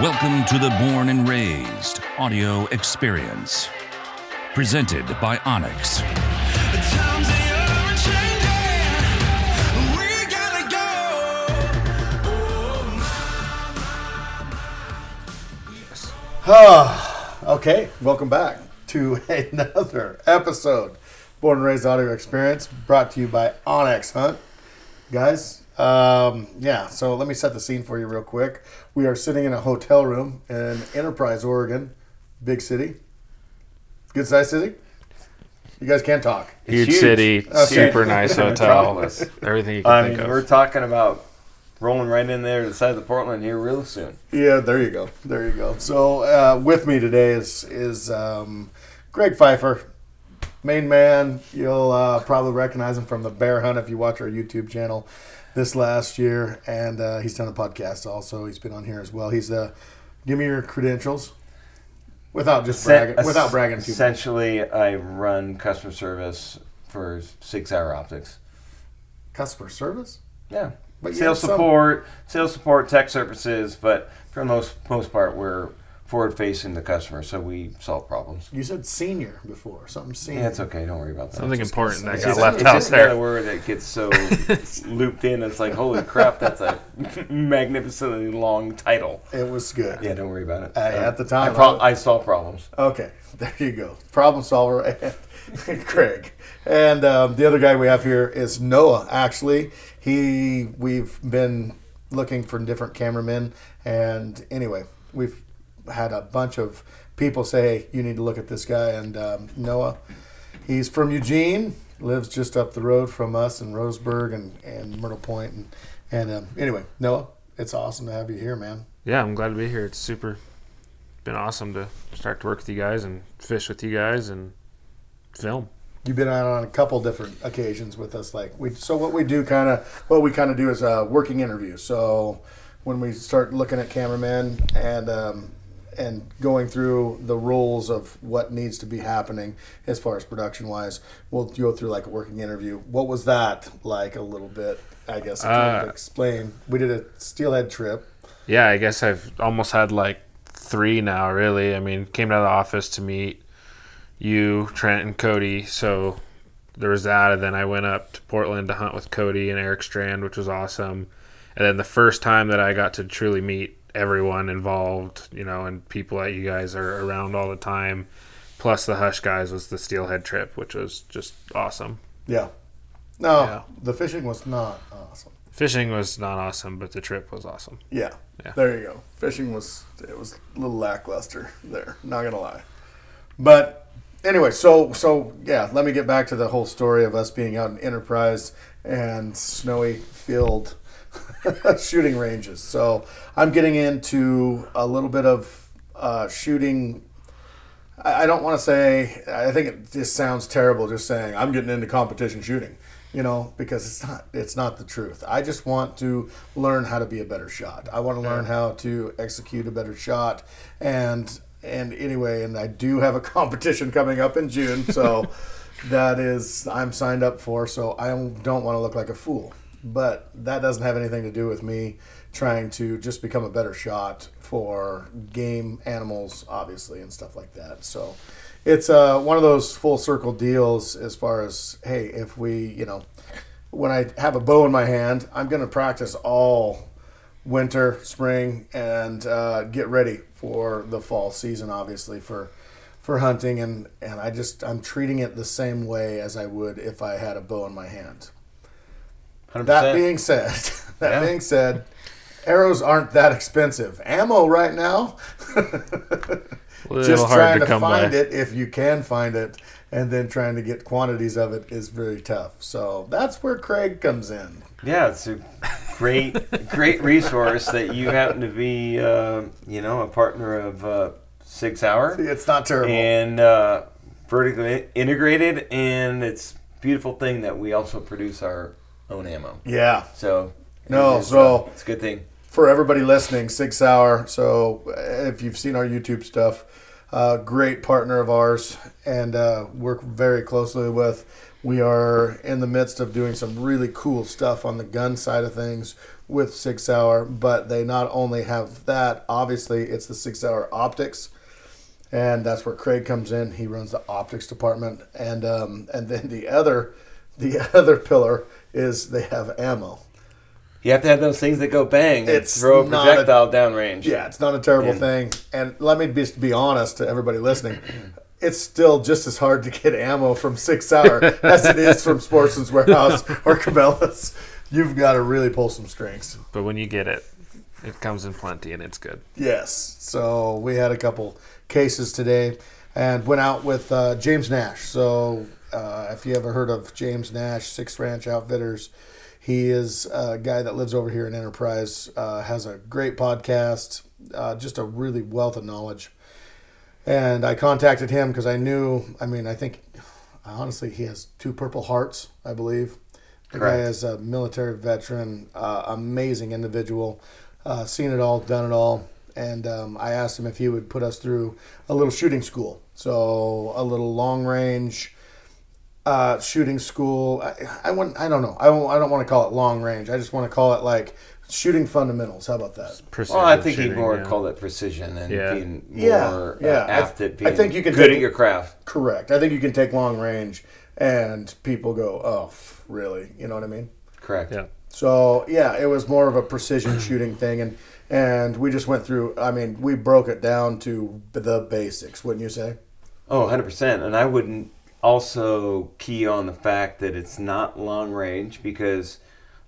Welcome to the Born and Raised audio experience. Presented by onX. Ah, okay, welcome back to another episode Born and Raised Audio Experience brought to you by onX Hunt. Guys, um, yeah, so let me set the scene for you real quick. We are sitting in a hotel room in Enterprise, Oregon, big city, good sized city. You guys can't talk. Huge, huge. city, Okay. super nice hotel, everything you can I think mean, of. we're talking about rolling right in there to the side of Portland here real soon. Yeah, there you go. There you go. So uh, with me today is is um, Greg Fifer, main man. You'll uh, probably recognize him from the Bear Hunt if you watch our YouTube channel this last year, and uh, he's done a podcast also. He's been on here as well. He's the give me your credentials without just bragging, without bragging too much. Essentially, I run customer service for Sig Sauer Optics. Customer service. Yeah, But sales have some- support, sales support, tech services, but for the most most part, we're forward facing the customer, so we solve problems. You said senior before. Something senior. Yeah, it's okay. Don't worry about that. Something just important gonna that say- got It's left out it's just another word that gets so looped in. It's like, holy crap, that's a magnificently long title. It was good. Yeah, don't worry about it. Hey, at the time, I, pro- I- I solve problems. Okay, there you go. Problem solver and Craig. And um, the other guy we have here is Noah. Actually, he we've been looking for different cameramen, and anyway, we've had a bunch of people say, "Hey, you need to look at this guy." And um, Noah, he's from Eugene, lives just up the road from us in Roseburg and, and Myrtle Point. And, and um, anyway, Noah, it's awesome to have you here, man. Yeah, I'm glad to be here. It's super been awesome to start to work with you guys and fish with you guys and film. You've been out on a couple different occasions with us. Like we, so what we do kind of, what we kind of do is a working interview. So when we start looking at cameramen and um, and going through the rules of what needs to be happening as far as production wise, we'll go through like a working interview. What was that like a little bit? I guess Uh, explain. We did a steelhead trip. Yeah, I guess I've almost had like three now, really. I mean, came out of the office to meet you, Trent, and Cody. So there was that. And then I went up to Portland to hunt with Cody and Eric Strand, which was awesome. And then the first time that I got to truly meet everyone involved, you know, and people that you guys are around all the time, plus the Hush guys, was the Steelhead trip, which was just awesome. Yeah. No, Yeah. the fishing was not awesome. Fishing was not awesome, but the trip was awesome. Yeah. Yeah. There you go. Fishing was it was a little lackluster there. Not gonna lie. But anyway, so so yeah, let me get back to the whole story of us being out in Enterprise and snowy field shooting ranges. So I'm getting into a little bit of uh, shooting. I I don't want to say. I think it just sounds terrible just saying I'm getting into competition shooting. You know, because it's not. It's not the truth. I just want to learn how to be a better shot. I want to learn how to execute a better shot. And and anyway, and I do have a competition coming up in June. So that is I'm signed up for. So I don't want to look like a fool. But that doesn't have anything to do with me trying to just become a better shot for game animals, obviously, and stuff like that. So it's uh, one of those full circle deals as far as hey, if we, you know, when I have a bow in my hand, I'm going to practice all winter, spring, and uh, get ready for the fall season, obviously for for hunting, and and I just I'm treating it the same way as I would if I had a bow in my hand. 100%. That being said, that Yeah. being said, arrows aren't that expensive. Ammo right now, just trying to to, find by. it if you can find it, and then trying to get quantities of it is very tough. So that's where Craig comes in. Yeah, it's a great, great resource that you happen to be, uh, you know, a partner of uh, Sig Sauer It's not terrible. and uh, vertically integrated, and it's beautiful thing that we also produce our own ammo. yeah, So No, it's, so- uh, it's a good thing. for everybody listening, Sig Sauer. So uh, if you've seen our YouTube stuff, uh, great partner of ours, and uh, work very closely with. We are in the midst of doing some really cool stuff on the gun side of things with Sig Sauer, but they not only have that, obviously, it's the Sig Sauer optics. And that's where Craig comes in. He runs the optics department, and um, and then the other, the other pillar is they have ammo. You have to have those things that go bang and It's throw a not a- projectile downrange. Yeah, it's not a terrible And- thing. And let me be, be honest to everybody listening. It's still just as hard to get ammo from Sig Sauer as it is from Sportsman's Warehouse or Cabela's. You've got to really pull some strings. But when you get it, it comes in plenty and it's good. Yes. So we had a couple cases today and went out with uh, James Nash. So uh, if you ever heard of James Nash, Six Ranch Outfitters, he is a guy that lives over here in Enterprise, uh, has a great podcast, uh, just a really wealth of knowledge. And I contacted him because I knew, I mean, I think, honestly, he has two Purple Hearts, I believe. The guy is a military veteran, uh, amazing individual, uh, seen it all, done it all. And um, I asked him if he would put us through a little shooting school. So a little long range uh, shooting school. I, I wouldn't, I don't know. I, won't, I don't want to call it long range. I just want to call it like shooting fundamentals. How about that? Precision Well, I think shooting, you'd more yeah. call it precision and Yeah. being more yeah. Uh, I apt th- at I think you can good take- at your craft. Correct. I think you can take long range and people go, oh, f- really? You know what I mean? Correct. Yeah. So yeah, it was more of a precision shooting thing, and and we just went through. I mean, we broke it down to the basics, wouldn't you say? Oh, 100%. And I wouldn't also key on the fact that it's not long range because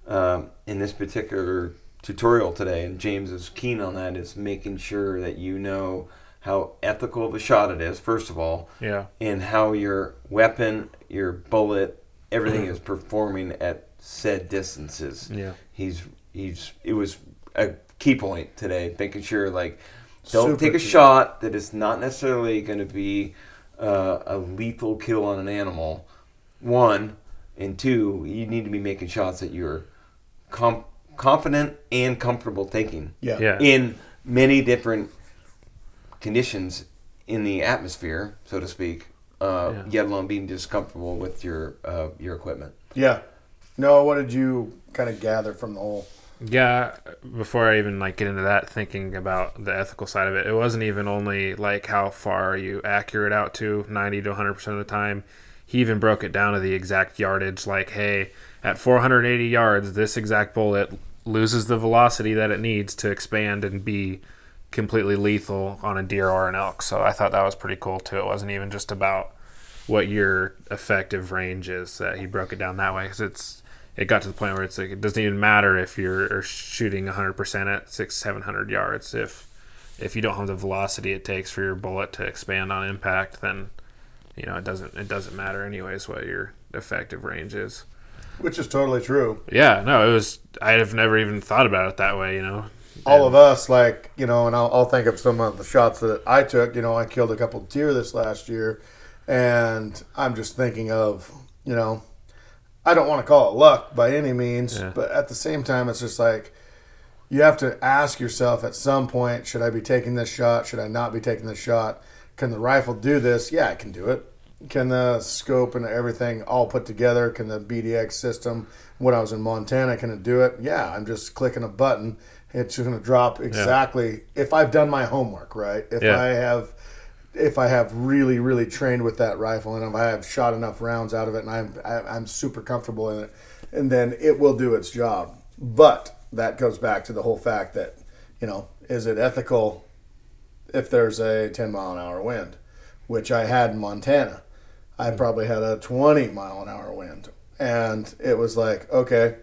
um, in this particular tutorial today, and James is keen on that, is making sure that you know how ethical of a shot it is, first of all, Yeah. and how your weapon, your bullet, everything is performing at said distances. Yeah. He's he's it was a key point today, making sure like don't Super take a key. shot that is not necessarily going to be uh, a lethal kill on an animal. One and two, you need to be making shots that you're com- confident and comfortable taking Yeah. Yeah. in many different conditions in the atmosphere, so to speak. Uh, Yeah. Yet alone being just comfortable with your uh, your equipment. Yeah. No. What did you kind of gather from the whole? Yeah, before I even like get into that, thinking about the ethical side of it, it wasn't even only like how far are you accurate out to, ninety to hundred percent of the time. He even broke it down to the exact yardage. Like, hey, at 480 yards, this exact bullet loses the velocity that it needs to expand and be completely lethal on a deer or an elk. So I thought that was pretty cool too. It wasn't even just about what your effective range is. That he broke it down that way because it's it got to the point where it's like it doesn't even matter if you're shooting 100% at six 700 yards if if you don't have the velocity it takes for your bullet to expand on impact then you know it doesn't it doesn't matter anyways what your effective range is Which is totally true. yeah no it was i have never even thought about it that way you know All of us, like you know, and I'll, I'll think of some of the shots that I took. You know, I killed a couple deer this last year, and I'm just thinking of you know, I don't want to call it luck by any means, Yeah. but at the same time, it's just like you have to ask yourself at some point: Should I be taking this shot? Should I not be taking this shot? Can the rifle do this? Yeah, I can do it. Can the scope and everything all put together? Can the BDX system? When I was in Montana, can it do it? Yeah, I'm just clicking a button. It's going to drop exactly if I've done my homework right. If Yeah. I have, if I have really, really trained with that rifle, and if I have shot enough rounds out of it, and I'm I, I'm super comfortable in it, and then it will do its job. But that goes back to the whole fact that, you know, is it ethical if there's a 10 mile an hour wind, which I had in Montana. I mm-hmm. probably had a 20 mile an hour wind. And it was like, okay.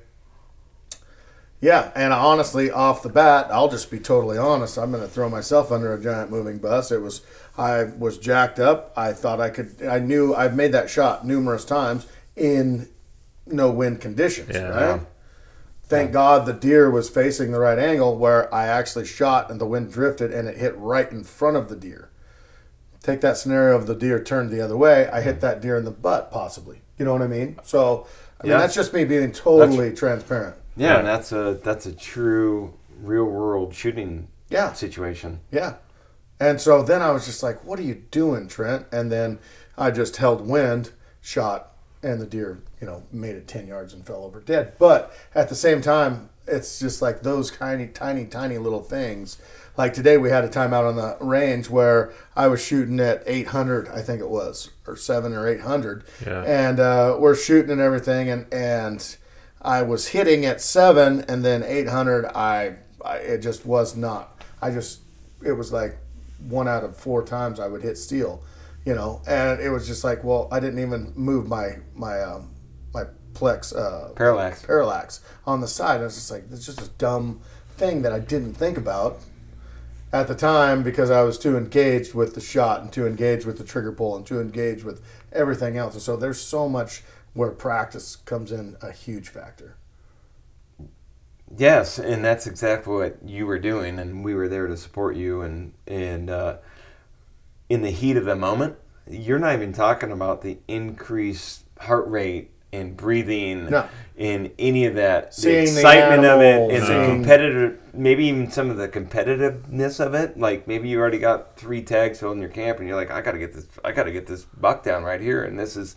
Yeah, and honestly, off the bat, I'll just be totally honest. I'm going to throw myself under a giant moving bus. It was, I was jacked up. I thought I could, I knew I've made that shot numerous times in no wind conditions, Yeah. right? Thank God the deer was facing the right angle where I actually shot and the wind drifted and it hit right in front of the deer. Take that scenario of the deer turned the other way, I hit hmm. that deer in the butt possibly. You know what I mean? So, I mean Yeah. that's just me being totally transparent. Yeah, and that's a that's a true real world shooting Yeah. situation. Yeah. And so then I was just like, what are you doing, Trent? And then I just held wind, shot, and the deer, you know, made it 10 yards and fell over dead. But at the same time, it's just like those tiny, tiny, tiny little things. Like today, we had a timeout on the range where I was shooting at 800, I think it was, or seven or 800, Yeah. and uh, we're shooting and everything, and and I was hitting at seven, and then 800, I, I it just was not. I just it was like one out of four times I would hit steel, you know, and it was just like, well, I didn't even move my my um, my plex uh, Parallax. parallax on the side. I was just like, it's just a dumb thing that I didn't think about at the time because I was too engaged with the shot and too engaged with the trigger pull and too engaged with everything else. And so there's so much where practice comes in a huge factor. Yes, and that's exactly what you were doing, and we were there to support you. And and uh, in the heat of the moment, you're not even talking about the increased heart rate and breathing No. and any of that. Seeing the the excitement of it animals, and the competitive, maybe even some of the competitiveness of it. Like maybe you already got three tags filled in your camp, and you're like, I gotta get this, I gotta get this buck down right here, and this is.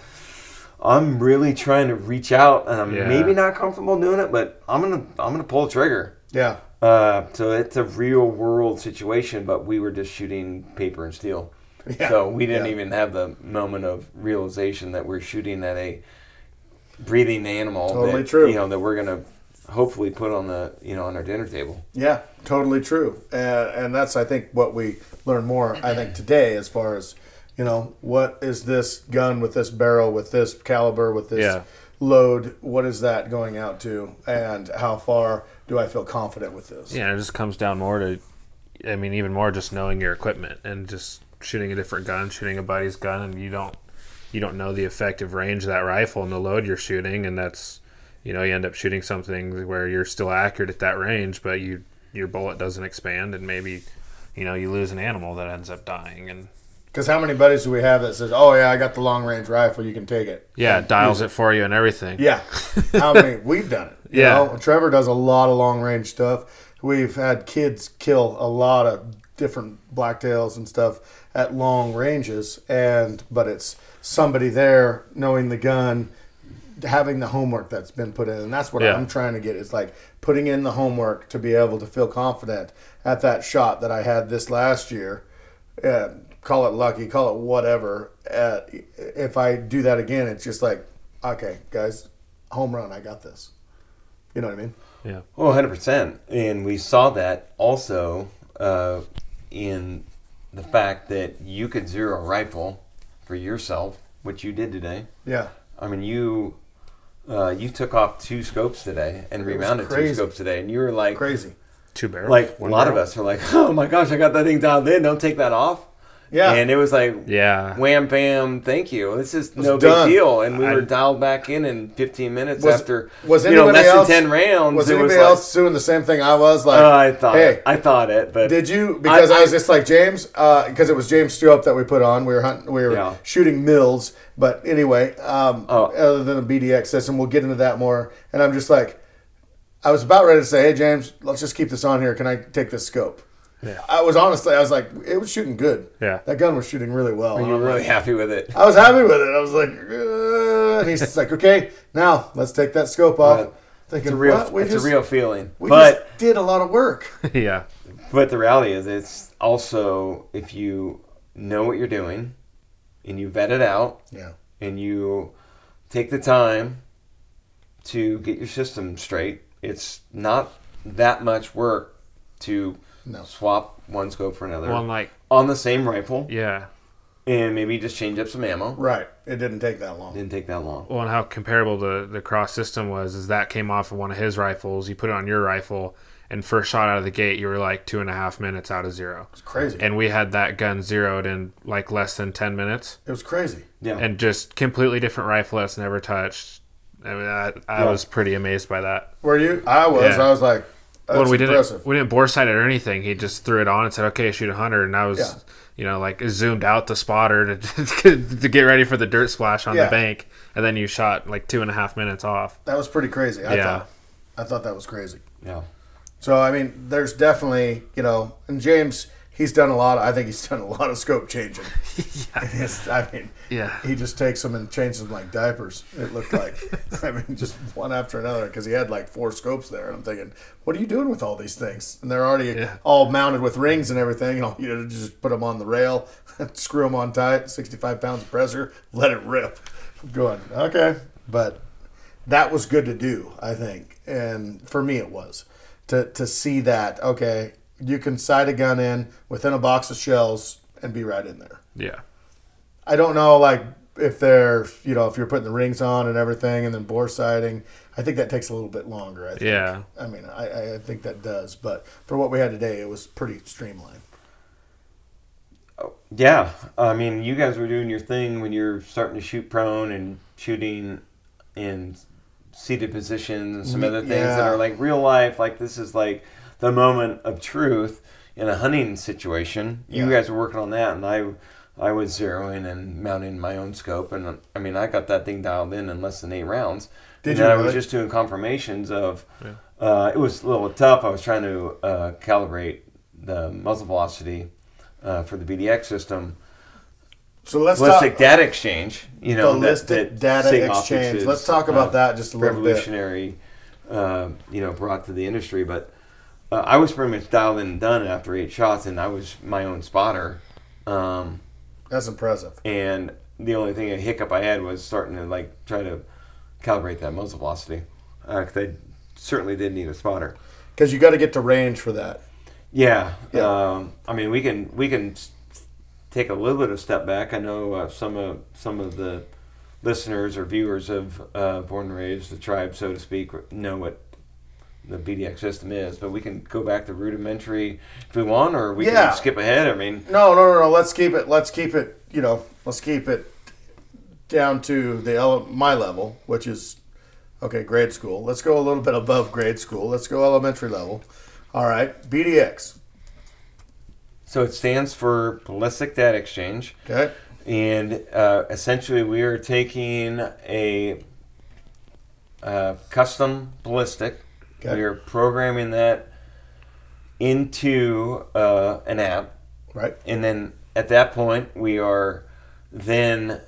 I'm really trying to reach out, and I'm Yeah. maybe not comfortable doing it, but I'm gonna I'm gonna pull the trigger. Yeah. Uh, so it's a real world situation, but we were just shooting paper and steel. Yeah. So we didn't Yeah. even have the moment of realization that we're shooting at a breathing animal. Totally that, true. You know that we're gonna hopefully put on the you know on our dinner table. Yeah, totally true. And, and that's, I think, what we learn more, I think, today as far as, you know, what is this gun with this barrel, with this caliber, with this Yeah. load? What is that going out to? And how far do I feel confident with this? Yeah, it just comes down more to, I mean, even more just knowing your equipment and just shooting a different gun, shooting a buddy's gun, and you don't, you don't know the effective range of that rifle and the load you're shooting, and that's, you know, you end up shooting something where you're still accurate at that range, but you your bullet doesn't expand, and maybe, you know, you lose an animal that ends up dying, and Because how many buddies do we have that says, "Oh yeah, I got the long range rifle, you can take it." yeah, And it dials use it for you and everything. Yeah, how many? We've done it. You Yeah. know? Trevor does a lot of long range stuff. We've had kids kill a lot of different blacktails and stuff at long ranges, and but it's somebody there knowing the gun, having the homework that's been put in, and that's what Yeah. I'm trying to get. It's like putting in the homework to be able to feel confident at that shot that I had this last year. Uh, call it lucky, call it whatever. Uh, if I do that again, it's just like, okay, guys, home run, I got this. You know what I mean? Yeah. Oh, 100%. And we saw that also uh, in the fact that you could zero a rifle for yourself, which you did today. Yeah. I mean, you uh, you took off two scopes today and remounted two scopes today, and you were like, Crazy. Two barrels. like a One lot of us are like, oh my gosh, I got that thing dialed in. Don't take that off. Yeah. And it was like, Yeah. wham, bam, thank you. This is no done. big deal. And we I- were dialed back in in 15 minutes Was- after was you know less else- than 10 rounds. was anybody like, else doing the same thing I was? Like, Oh, I thought hey, it. I thought it, but Did you? Because I, I- was just like James, because it was James Stewart that we put on. We were hunting, we were Yeah. shooting mils, but anyway, um, Oh. other than a BDX system, we'll get into that more. And I'm just like, I was about ready to say, "Hey James, let's just keep this on here. Can I take this scope?" Yeah. I was honestly, I was like, it was shooting good. Yeah. that gun was shooting really well. you were I'm really like- happy with it. I was happy with it. I was like, uh, and he's just like, okay, now let's take that scope off. Right. Thinking, It's a real, what? We it's just, a real feeling. we but just did a lot of work. yeah. but the reality is, it's also if you know what you're doing, and you vet it out, Yeah, and you take the time to get your system straight, it's not that much work to No. swap one scope for another Well, and like, on the same rifle, yeah. and maybe just change up some ammo. right. It didn't take that long. Didn't take that long. Well, and how comparable the the cross system was is that came off of one of his rifles. You put it on your rifle, and first shot out of the gate, you were like two and a half minutes out of zero. It's crazy. And we had that gun zeroed in like less than ten minutes, it was crazy. Yeah. and just completely different rifle that's never touched. I mean, I, I Yeah. was pretty amazed by that. Were you? I was. Yeah. I was like, that's when we impressive. didn't we didn't bore sight it or anything. He just threw it on and said, "Okay, shoot a hundred. And I was, Yeah. you know, like zoomed out the spotter to to get ready for the dirt splash on Yeah. the bank, and then you shot like two and a half minutes off. that was pretty crazy. I Yeah. thought. I thought that was crazy. Yeah. So I mean, there's definitely you know, and James he's done a lot. Of, I think he's done a lot of scope changing. It's- I mean, Yeah. he just takes them and changes them like diapers. It looked like, I mean, just one after another because he had like four scopes there, and I'm thinking, what are you doing with all these things? And they're already Yeah. all mounted with rings and everything. And all you know, just put them on the rail, screw them on tight, 65 pounds of pressure, let it rip. I'm going okay, but that was good to do, I think, and for me it was to to see that okay, you can sight a gun in within a box of shells and be right in there. Yeah. I don't know, like if they're you know if you're putting the rings on and everything, and then bore sighting. I think that takes a little bit longer. I think. Yeah. I mean, I, I think that does, but for what we had today, it was pretty streamlined. Oh, yeah, I mean, you guys were doing your thing when you're starting to shoot prone and shooting in seated positions and some We- other things that are like real life. Like this is like the moment of truth in a hunting situation. You Yeah. guys were working on that, and I, I was zeroing and mounting my own scope, and I mean, I got that thing dialed in in less than eight rounds. Did and you then I was just doing confirmations of. Uh, it was a little tough. I was trying to uh, calibrate the muzzle velocity uh, for the BDX system. So let's Ballistic talk data exchange, you know, that, ballistic that data exchange. Let's talk about that just a little bit. revolutionary, uh, you know, brought to the industry. But uh, I was pretty much dialed in and done after eight shots, and I was my own spotter. Um, That's impressive. and the only thing a hiccup I had was starting to like try to calibrate that muzzle velocity because I certainly did need a spotter. Because you got to get to range for that. Yeah. Yeah. Um, I mean, we can we can take a little bit of step back. I know uh, some of some of the listeners or viewers of uh, Born and Raised, the tribe, so to speak, know what the BDX system is. But we can go back to rudimentary if we want, or we Yeah. can skip ahead. I mean, No, no, no, no. Let's keep it. Let's keep it. You know, let's keep it down to the ele- my level, which is okay. Grade school. Let's go a little bit above grade school. Let's go elementary level. All right, BDX. so it stands for Ballistic Data Exchange. Okay. and uh, essentially we are taking a uh, custom ballistic. Okay. We are programming that into uh, an app, Right. and then at that point we are then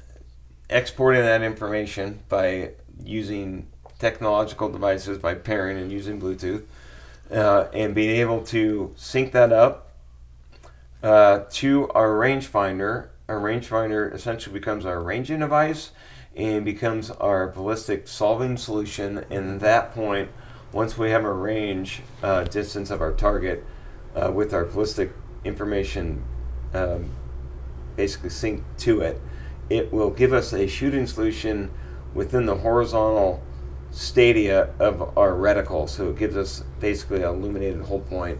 exporting that information by using technological devices by pairing and using Bluetooth, uh, and being able to sync that up uh, to our rangefinder. Our rangefinder essentially becomes our ranging device and becomes our ballistic solving solution. And at that point, once we have a range uh, distance of our target uh, with our ballistic information um, basically synced to it, it will give us a shooting solution within the horizontal stadia of our reticle. So it gives us basically an illuminated whole point.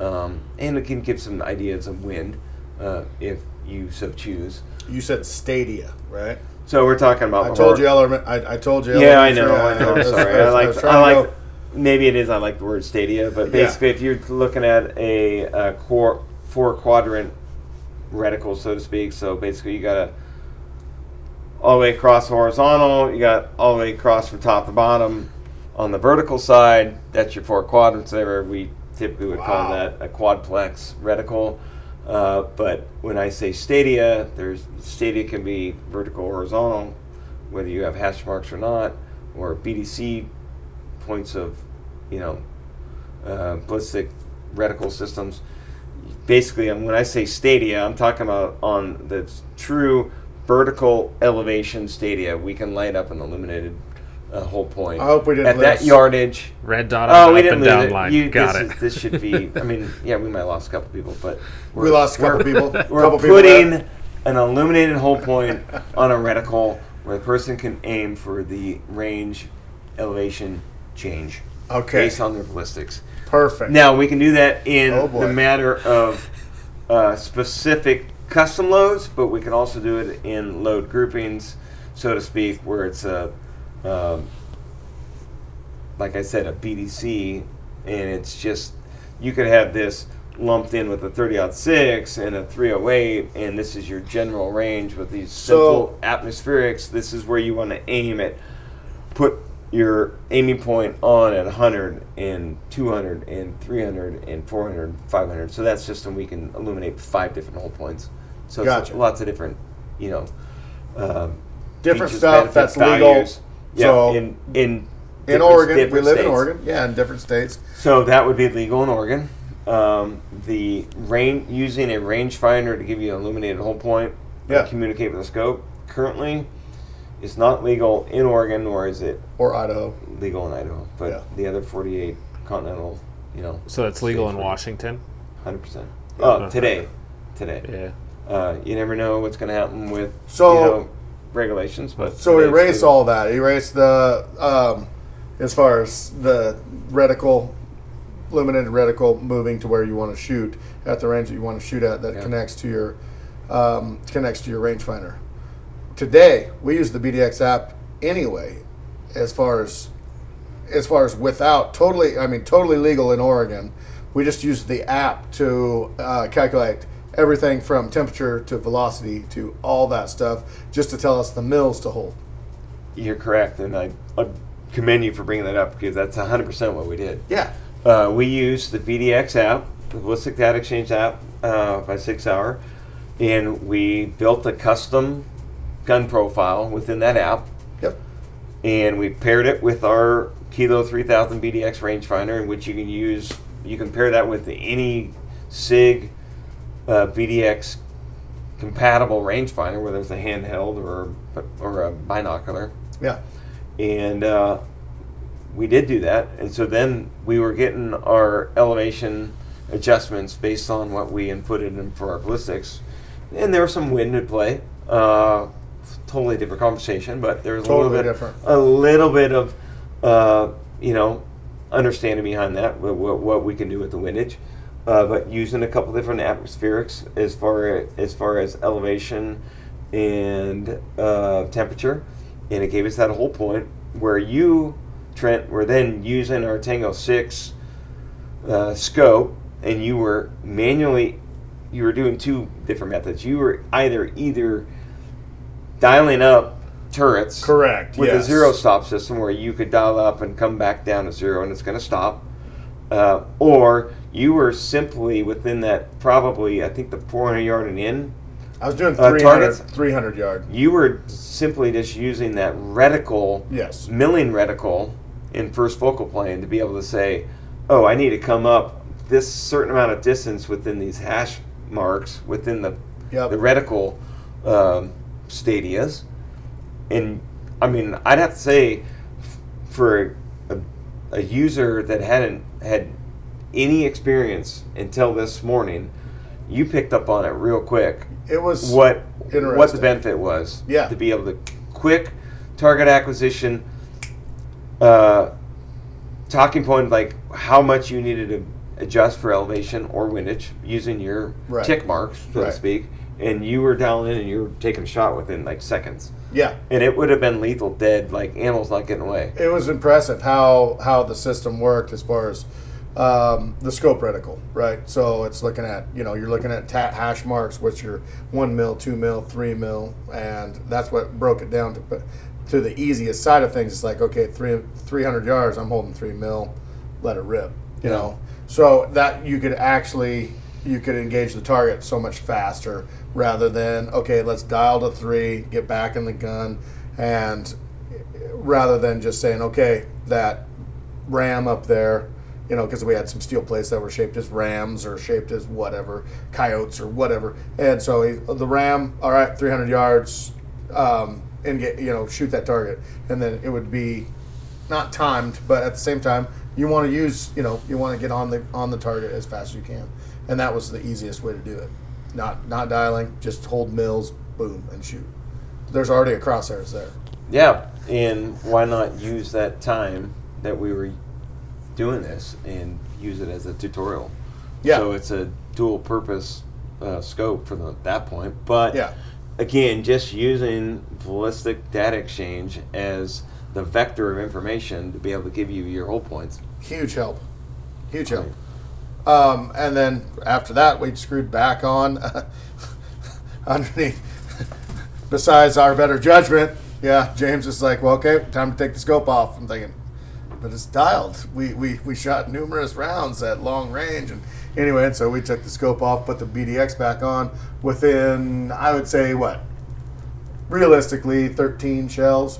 Um, and it can give some ideas of wind uh, if you so choose. You said Stadia, right? So we're talking about. I told you element. I, I told you. Yeah, I know. I know. I'm sorry. I like. I, like. Maybe it is. I like the word stadia, but Yeah. basically, if you're looking at a, a core four quadrant reticle, so to speak, so basically you got a all the way across horizontal. You got all the way across from top to bottom. On the vertical side, that's your four quadrants. There, we typically would call that a quadplex reticle. Uh, but when I say stadia, there's stadia can be vertical, horizontal, whether you have hash marks or not, or BDC points of, you know, uh, ballistic reticle systems. Basically, um, when I say stadia, I'm talking about on the true vertical elevation stadia. We can light up an illuminated uh, whole point. I hope we didn't at that yardage. Red dot Oh, on we the up didn't and lose down it. line. You, Got this it. Is, this should be. I mean, yeah, we might have lost a couple people, but We lost a couple people. we're couple putting left. an illuminated whole point on a reticle where the person can aim for the range elevation change Okay. based on their ballistics. Perfect. Now we can do that in Oh, the matter of uh, specific custom loads, but we can also do it in load groupings, so to speak, where it's a, um, like I said, a BDC, and it's just you could have this lumped in with a 30 6 and a 308, and this is your general range with these So- simple atmospherics. This is where you want to aim it. Put your aiming point on at 100 and 200 and 300 and 400 500 so that system we can illuminate five different hole points so Gotcha. lots of different you know um, Different features, stuff that's benefits, legal. values. yeah So- in in in Oregon, we live in. Oregon. Yeah, in different states. So that would be legal in Oregon. Um, the rain using a rangefinder to give you an illuminated hole point Yeah. and communicate with the scope currently is not legal in Oregon, nor is it Or Idaho. legal in Idaho. But Yeah. the other 48 continental, you know, So it's legal in Washington. 100%. Oh, today, today. Yeah. Uh, you never know what's going to happen with So- you know, regulations, but So erase legal. all that. Erase the um, as far as the reticle, illuminated reticle moving to where you want to shoot at the range that you want to shoot at that Yeah. connects to your um, connects to your rangefinder. Today we use the BDX app anyway, as far as as far as without totally, I mean totally legal in Oregon. We just use the app to uh, calculate everything from temperature to velocity to all that stuff, just to tell us the mils to hold. You're correct, and I, I commend you for bringing that up because that's 100% what we did. Yeah. Uh, we use the BDX app, the Ballistic Data Exchange app uh, by Sig Sauer, and we built a custom gun profile within that app, Yep. and we paired it with our Kilo 3000 BDX rangefinder, in which you can use. You can pair that with any SIG uh, BDX compatible rangefinder, whether it's a handheld or or a binocular Yeah. and uh, we did do that. And so then we were getting our elevation adjustments based on what we inputted in for our ballistics, and there was some wind at play. Uh, totally different conversation, but there was a little bit, different. a little bit of, uh, you know, understanding behind that, what, what, what we can do with the windage. Uh, but using a couple different atmospherics as far as far as elevation and uh, temperature, and it gave us that whole point where you, Trent, were then using our Tango Six uh, scope, and you were manually, you were doing two different methods. You were either either dialing up turrets, Correct, with a zero stop system where you could dial up and come back down to zero, and it's going to stop. Uh, or you were simply within that probably I think the 400 yard and in I was doing Uh, 300, targets? 300 yard. you were simply just using that reticle, Yes. milling reticle in first focal plane to be able to say, oh, I need to come up this certain amount of distance within these hash marks within the Yep. the reticle um, stadias. And I mean, I'd have to say, f- for a, a user that hadn't had any experience until this morning, you picked up on it real quick It was what what the benefit was. Yeah. To be able to quick target acquisition, uh, talking point like how much you needed to adjust for elevation or windage using your Right. tick marks, so Right. to speak, and you were down in and you were taking a shot within like seconds, yeah. and it would have been lethal dead, like animals not getting away. It was impressive how how the system worked as far as um, the scope reticle, right? So it's looking at you know you're looking at ta- hash marks, which are one mil, two mil, three mil, and that's what broke it down to to the easiest side of things. It's like okay, three three hundred yards, I'm holding three mil, let it rip, you know. So that you could actually you could engage the target so much faster rather than okay, let's dial to three, get back in the gun, and rather than just saying, okay, that ram up there, you know, because we had some steel plates that were shaped as rams or shaped as whatever, coyotes or whatever. And so he, the ram, all right, 300 yards, um, and get, you know, shoot that target. And then it would be not timed, but at the same time, you want to use, you know, you want to get on the on the target as fast as you can. And that was the easiest way to do it. Not not dialing, just hold mils, boom, and shoot. There's already a crosshairs there. Yeah, and why not use that time that we were doing this and use it as a tutorial? Yeah. So it's a dual purpose uh, scope for the, that point. But Yeah. again, just using ballistic data exchange as the vector of information to be able to give you your whole points. huge help huge help um, and then after that we screwed back on underneath besides our better judgment Yeah, James is like, well, okay, time to take the scope off. I'm thinking, but it's dialed. We, we, we shot numerous rounds at long range. And anyway, and so we took the scope off, put the BDX back on within, I would say, what? Realistically, 13 shells.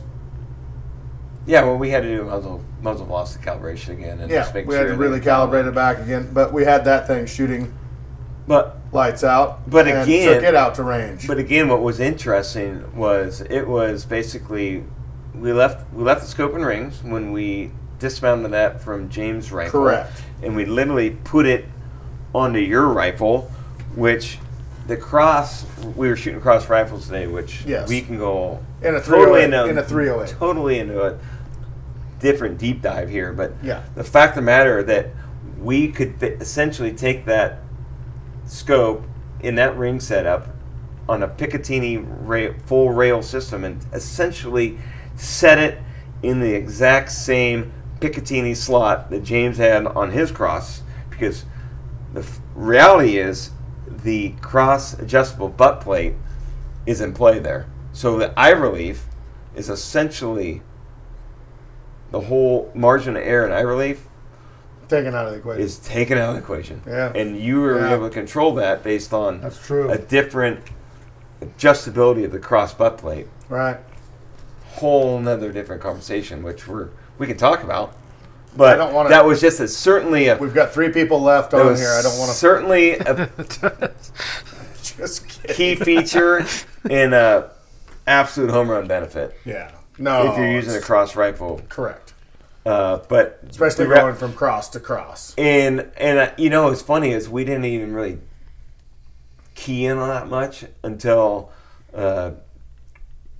Yeah, well, we had to do muzzle muzzle velocity calibration again, and Yeah, just make we sure had to really it calibrate it back again. But we had that thing shooting But lights out. But again- took it out to range. But again, what was interesting was it was basically we left we left the scope and rings when we dismounted that from James' rifle. Correct. And we literally put it onto your rifle, which the cross we were shooting cross rifles today, which Yes. we can go In a totally 308 into in a 308. totally into a different deep dive here. But Yeah. the fact of the matter that we could essentially take that scope in that ring setup on a Picatinny full rail system and essentially set it in the exact same Picatinny slot that James had on his cross because the f- reality is the cross adjustable butt plate is in play there. So the eye relief is essentially the whole margin of error in eye relief Taken out of the equation. is taken out of the equation. Yeah. And you were Yeah. able to control that based on That's true. a different adjustability of the cross butt plate. right. Whole nother different conversation, which we're we can talk about. But I don't wanna- that was just a certainly a We've got three people left on here. I don't want to certainly a key feature and a absolute home run benefit Yeah. No. if you're using a cross rifle. correct, Uh, but especially re- going from cross to cross. And and uh, you know what's funny is we didn't even really key in on that much until uh,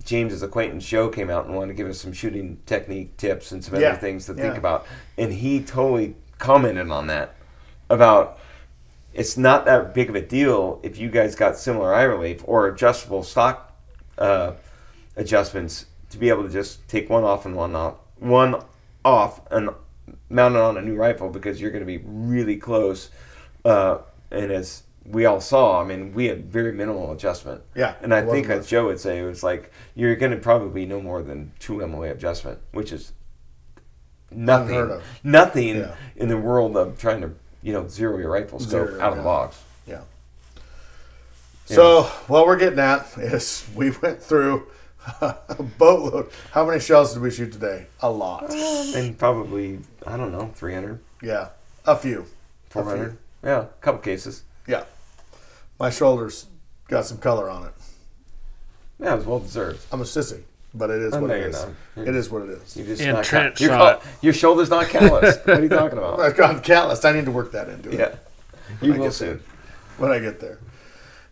James's acquaintance Joe came out and wanted to give us some shooting technique tips and some Yeah, other things to yeah. think about, and he totally commented on that about it's not that big of a deal if you guys got similar eye relief or adjustable stock uh, adjustments to be able to just take one off and one off, one off and mount it on a new rifle because you're going to be really close. Uh, and as we all saw, I mean, we had very minimal adjustment. Yeah, And I think as Joe would say, it was like you're going to probably be no more than two MOA adjustment, which is nothing, nothing Yeah. in the world of trying to you know zero your rifle scope Zero, out of the yeah. box. Yeah. So what we're getting at is we went through a boatload. How many shells did we shoot today? A lot. Um, and probably I don't know 300, Yeah, a few. 400. Yeah, a couple cases. Yeah. My shoulders got some color on it. Yeah, it was well deserved. I'm a sissy, but it is Oh, what no, it you're is. not. It is what it is. You just And not Trent cal- your, shot- cal- your shoulder's not calloused. what are you talking about? I've got calloused. I need to work that into it Yeah, you I will soon. when I get there.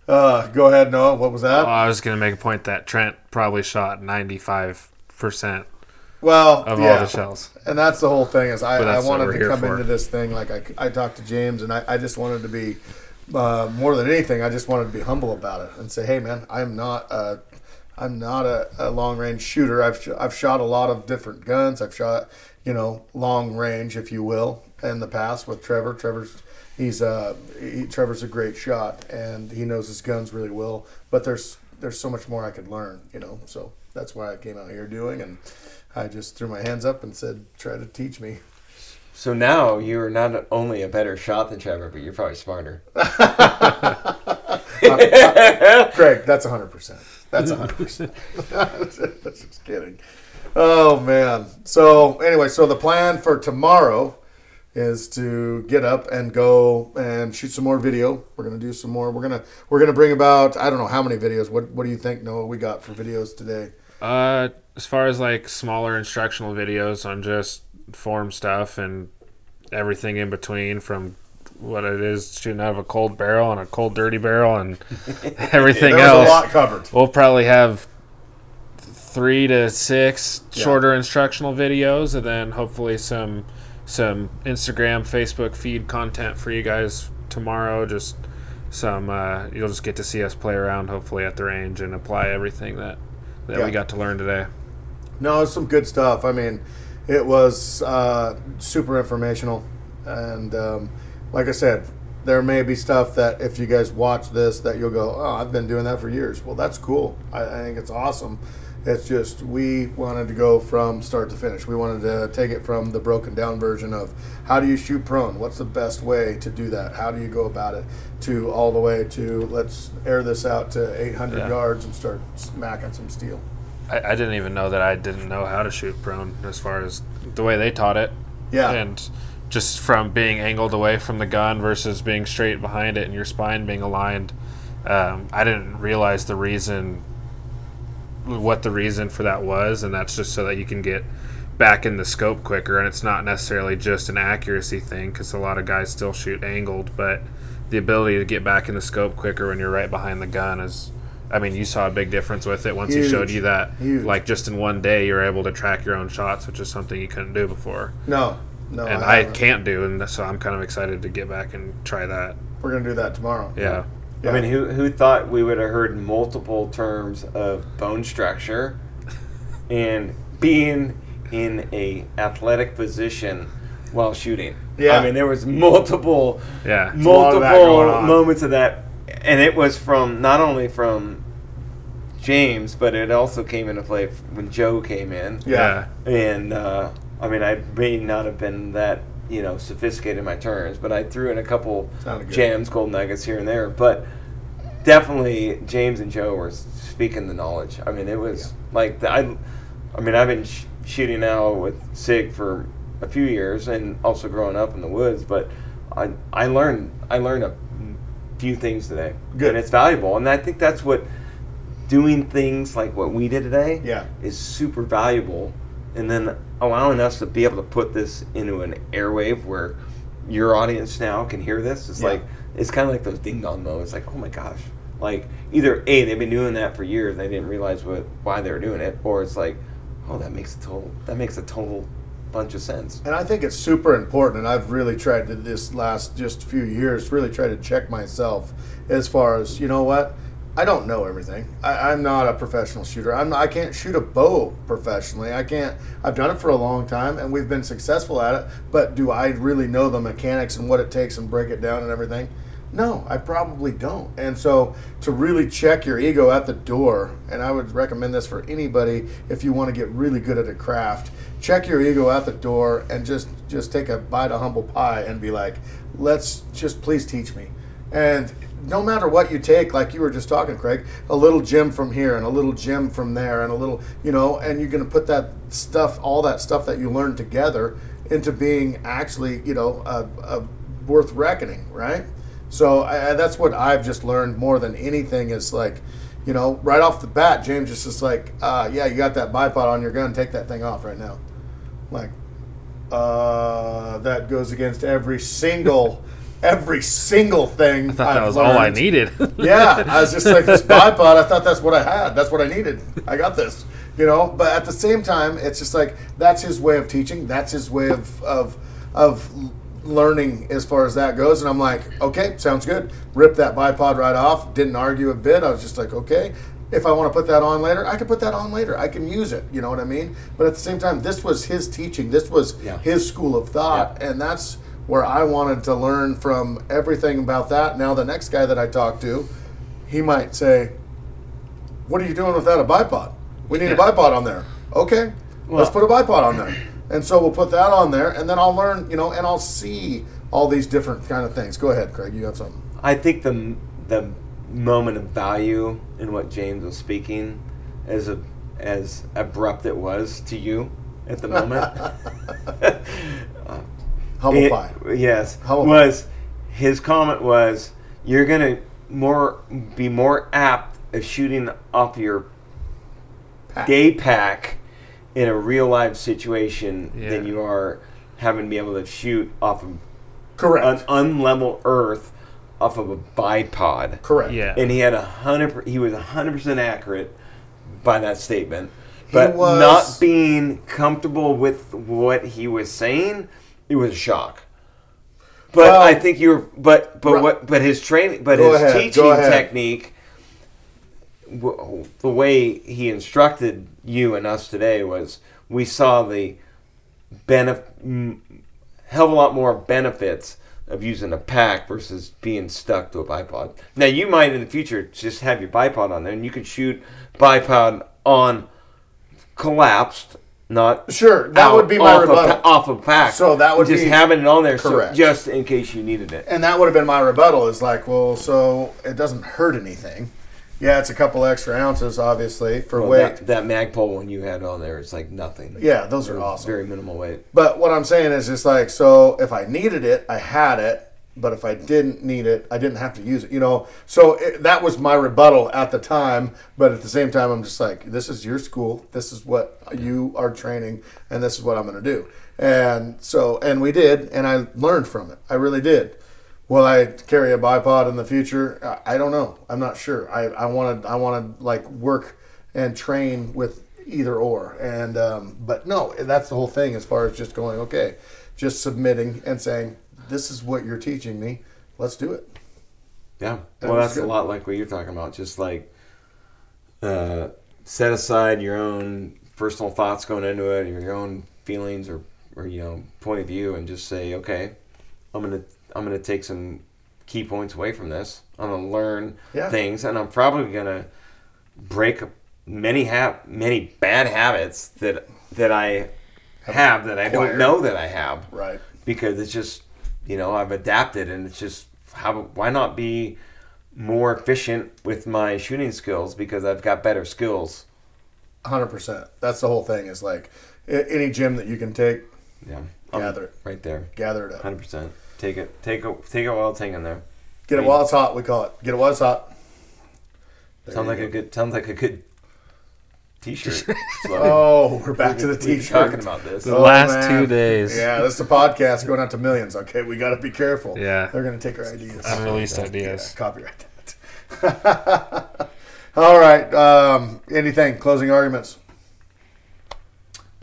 Uh, go ahead, Noah. What was that? Well, I was going to make a point that Trent probably shot 95% Well, of yeah. all the shells. and that's the whole thing is I, I wanted to come for. into this thing like I, I talked to James and I, I just wanted to be uh, more than anything I just wanted to be humble about it and say hey man I'm not a I'm not a, a long range shooter I've sh- I've shot a lot of different guns I've shot you know long range if you will in the past with Trevor Trevor's he's uh he, Trevor's a great shot and he knows his guns really well but there's there's so much more I could learn you know so that's why I came out here doing and I just threw my hands up and said, "Try to teach me." So now you're not only a better shot than Trevor, but you're probably smarter. Greg, that's hundred percent. That's hundred percent. Just kidding. Oh man. So anyway, so the plan for tomorrow is to get up and go and shoot some more video. We're gonna do some more. We're gonna we're gonna bring about I don't know how many videos. What what do you think, Noah? We got for videos today? Uh, as far as like smaller instructional videos on just form stuff and everything in between from what it is shooting out of a cold barrel and a cold dirty barrel and everything There was else. a lot covered. We'll probably have three to six shorter instructional videos, and then hopefully some some Instagram, Facebook feed content for you guys tomorrow. Just some uh, you'll just get to see us play around, hopefully at the range, and apply everything that that Yeah. we got to learn today. No, it's some good stuff. I mean, it was uh, super informational, and um, like I said, there may be stuff that if you guys watch this, that you'll go, "Oh, I've been doing that for years." Well, that's cool. I, I think it's awesome It's just we wanted to go from start to finish. We wanted to take it from the broken down version of how do you shoot prone? What's the best way to do that? How do you go about it? To all the way to let's air this out to 800 Yeah. yards and start smacking some steel. I, I didn't even know that I didn't know how to shoot prone as far as the way they taught it. Yeah. And just from being angled away from the gun versus being straight behind it and your spine being aligned, um, I didn't realize the reason, what the reason for that was, and that's just so that you can get back in the scope quicker. And it's not necessarily just an accuracy thing because a lot of guys still shoot angled, but the ability to get back in the scope quicker when you're right behind the gun is. I mean, you saw a big difference with it once he showed you that. Huge. Like just in one day, you're able to track your own shots, which is something you couldn't do before No, no, and I, haven't. can't do, and so I'm kind of excited to get back and try that. We're gonna do that tomorrow. Yeah, Yeah. I mean, who who thought we would have heard multiple terms of bone structure and being in a athletic position while shooting? Yeah. I mean, there was multiple yeah, a lot of multiple moments of that, and it was from not only from James, but it also came into play when Joe came in. yeah, And uh, I mean, I may not have been that you know sophisticated my turns, but I threw in a couple jams, gold nuggets here and there. But definitely, James and Joe were speaking the knowledge. I mean, it was like the, I. I mean, I've been sh- shooting now with Sig for a few years, and also growing up in the woods. But I I learned I learned a few things today, Good. and it's valuable. And I think that's what doing things like what we did today Yeah. is super valuable and then allowing us to be able to put this into an airwave where your audience now can hear this it's Yeah. like it's kind of like those ding dong moments like oh my gosh. Like either a they've been doing that for years they didn't realize what why they were doing it or it's like oh that makes a total that makes a total bunch of sense. And I think it's super important, and I've really tried to this last just few years really try to check myself as far as you know what I don't know everything. I, I'm not a professional shooter. I'm I can't shoot a bow professionally. I can't. I've done it for a long time, and we've been successful at it. But do I really know the mechanics and what it takes and break it down and everything? No, I probably don't. And so to really check your ego at the door, and I would recommend this for anybody if you want to get really good at a craft, check your ego at the door and just just take a bite of humble pie and be like, let's just please teach me. And no matter what you take, like you were just talking, Greg, a little gem from here and a little gem from there and a little, you know, and you're going to put that stuff, all that stuff that you learned together into being actually, you know, a, a worth reckoning, right? So I, that's what I've just learned more than anything is like, you know, right off the bat, James just is like, uh, yeah, you got that bipod on your gun, take that thing off right now. Like, uh, that goes against every single, every single thing. I thought that I've was all I needed. Yeah, I was just like this bipod. I thought that's what I had. That's what I needed. I got this, you know. But at the same time, it's just like that's his way of teaching. That's his way of of of learning as far as that goes. And I'm like, okay, sounds good. Rip that bipod right off. Didn't argue a bit. I was just like, okay. If I want to put that on later, I can put that on later. I can use it. You know what I mean? But at the same time, this was his teaching. This was Yeah. his school of thought, and that's where I wanted to learn from everything about that. Now, the next guy that I talk to, he might say, "What are you doing without a bipod? We need a bipod on there." Okay, let's put a bipod on there, and so we'll put that on there, and then I'll learn, you know, and I'll see all these different kind of things. Go ahead, Greg. You have something. I think the the moment of value in what James was speaking, as a as abrupt it was to you at the moment, uh, Humble it- pie. yes, Humble pie. was his comment was you're gonna more be more apt of shooting off your Pack. day pack in a real life situation Yeah. than you are having to be able to shoot off of correct an unlevel earth off of a bipod. Correct. yeah. and he had a hundred. He was a hundred percent accurate by that statement, but was- not being comfortable with what he was saying, it was a shock. But Well- I think you're. But but what? But his training. But his ahead, teaching technique. w- The way he instructed you and us today was, we saw the benefit, hell of a lot more benefits of using a pack versus being stuck to a bipod. Now you might in the future just have your bipod on there, and you could shoot bipod on collapsed, not Sure, that would be my off rebuttal. A, off a pack. So that would just be- having it on there, Correct. so just in case you needed it. and that would have been my rebuttal is like, well, so it doesn't hurt anything. Yeah, it's a couple extra ounces, obviously, for Well, weight. that, that Magpul one you had on there, it's like nothing. yeah, those It are awesome. Very minimal weight. But what I'm saying is just like, so if I needed it, I had it. But if I didn't need it, I didn't have to use it. You know, so it, that was my rebuttal at the time. But at the same time, I'm just like, this is your school. This is what you are training, and this is what I'm going to do. And so, and we did, and I learned from it. I really did. Will I carry a bipod in the future? I don't know. I'm not sure. I I want to I want to like work and train with either or. And um, but no, that's the whole thing as far as just going okay, just submitting and saying this is what you're teaching me. Let's do it. Yeah. Well, that's good. a lot like what you're talking about. Just like uh, set aside your own personal thoughts going into it, your own feelings or, or you know point of view, and just say, okay, I'm gonna I'm gonna take some key points away from this. I'm gonna learn Yeah. things, and I'm probably gonna break many ha- many bad habits that that I have that I don't know that I have Right. because it's just you know I've adapted and it's just how why not be more efficient with my shooting skills because I've got better skills. Hundred percent. That's the whole thing. Is like any gym that you can take, Yeah, I'm Gather it. right there, gather it up. hundred percent. Take it, take it, take it while it's hanging there. Get it while it's hot. We call it. Get it while it's hot. There sounds like go. a good, sounds like a good t-shirt. slogan. Oh, we're back to the We've been t-shirt. Talking about this. The Oh, last man. two days. Yeah, this is a podcast going out to millions. Okay, we got to be careful. Yeah. they're going to take our ideas. Unreleased Yeah, ideas. copyright that. All right. Um, anything? Closing arguments.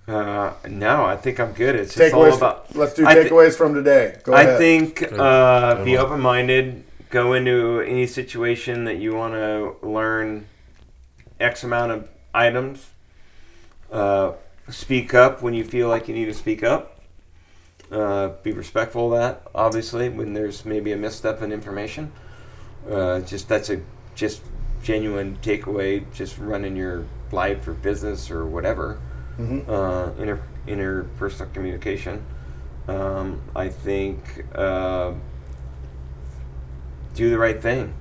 Uh, no, I think I'm good. It's just all Takeaways. about. let's do I thi- takeaways from today. Go I ahead. think uh, be open minded. Go into any situation that you want to learn X amount of items. Uh, speak up when you feel like you need to speak up. Uh, be respectful of that. Obviously, when there's maybe a misstep in information, uh, just that's a just genuine takeaway. Just running your life or business or whatever Mhm. uh, inter interpersonal communication. Um, I think uh, do the right thing,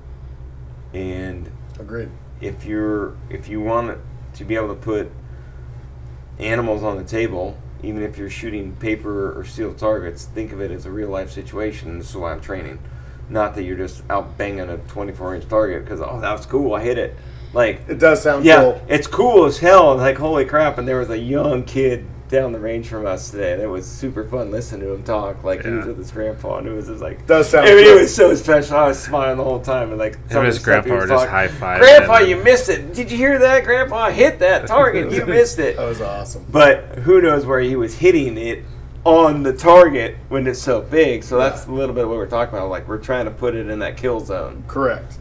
and Agreed. if you're if you want to be able to put animals on the table, even if you're shooting paper or steel targets, think of it as a real life situation. This is why I'm training, not that you're just out banging a 24 inch target because oh that was cool, I hit it. Like It does sound yeah, cool. it's cool as hell. Like holy crap! And there was a young kid down the range from us today. That was super fun listening to him talk. Like he was with his grandpa, and it was just like Does sound I mean, it was so special. I was smiling the whole time, and like of his the stuff he grandpa was just high-fiving Grandpa, you missed it. Did you hear that? Grandpa hit that target. You missed it. That was awesome. But who knows where he was hitting it on the target when it's so big. So that's a little bit of what we're talking about. Like we're trying to put it in that kill zone. Correct.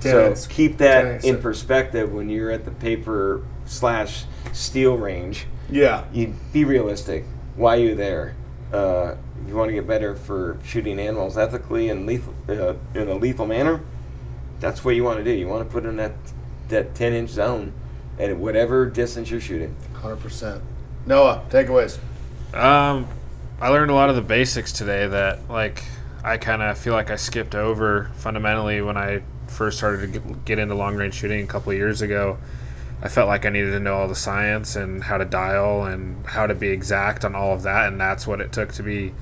So keep that in perspective when you're at the paper slash steel range. Yeah. You be realistic. Why are you there? Uh, you want to get better for shooting animals ethically and lethal uh, in a lethal manner. That's what you want to do. You want to put in that that 10 inch zone at whatever distance you're shooting. Hundred percent. Noah, takeaways. Um, I learned a lot of the basics today that like I kind of feel like I skipped over fundamentally when I first started to get, get into long range shooting a couple of years ago. I felt like I needed to know all the science and how to dial and how to be exact on all of that, and that's what it took to be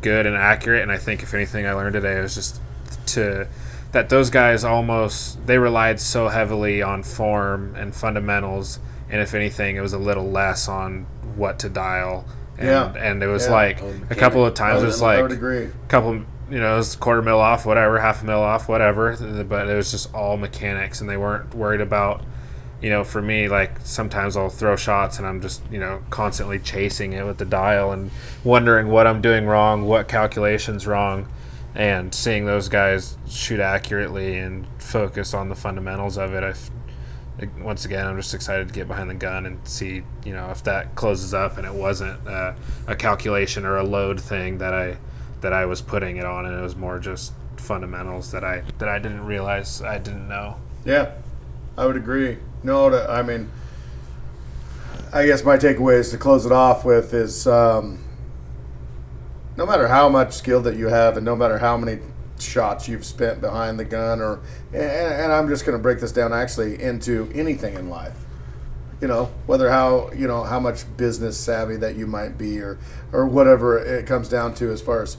good and accurate. And I think if anything I learned today was just to that those guys almost they relied so heavily on form and fundamentals, and if anything, it was a little less on what to dial. And, Yeah. and it was Yeah. like Oh, a couple of times I it was like would agree. couple you know it was quarter mil off whatever half a mil off whatever but it was just all mechanics and they weren't worried about you know for me like sometimes i'll throw shots and i'm just you know constantly chasing it with the dial and wondering what i'm doing wrong what calculations wrong and seeing those guys shoot accurately and focus on the fundamentals of it i've once again, I'm just excited to get behind the gun and see, you know, if that closes up and it wasn't uh, a calculation or a load thing that I that I was putting it on, and it was more just fundamentals that I that I didn't realize I didn't know. Yeah, I would agree. No, to, I mean, I guess my takeaway is to close it off with is um, no matter how much skill that you have, and no matter how many shots you've spent behind the gun, or and, and I'm just going to break this down actually into anything in life. You know, whether how you know how much business savvy that you might be, or or whatever it comes down to, as far as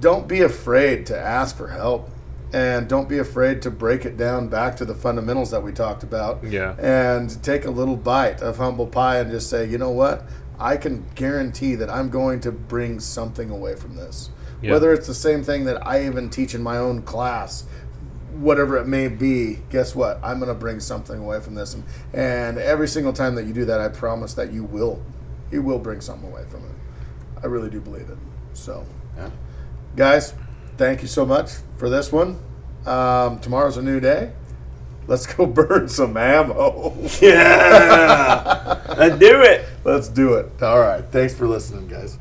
don't be afraid to ask for help and don't be afraid to break it down back to the fundamentals that we talked about. Yeah. and take a little bite of humble pie and just say you know what? I can guarantee that i'm going to bring something away from this. Yeah. whether it's the same thing that i even teach in my own class whatever it may be guess what? I'm going to bring something away from this. And, and every single time that you do that i promise that you will you will bring something away from it. I really do believe it. So Yeah. guys thank you so much for this one. Um, tomorrow's a new day. Let's go burn some ammo. Yeah. Let's do it. let's do it. All right. Thanks for listening guys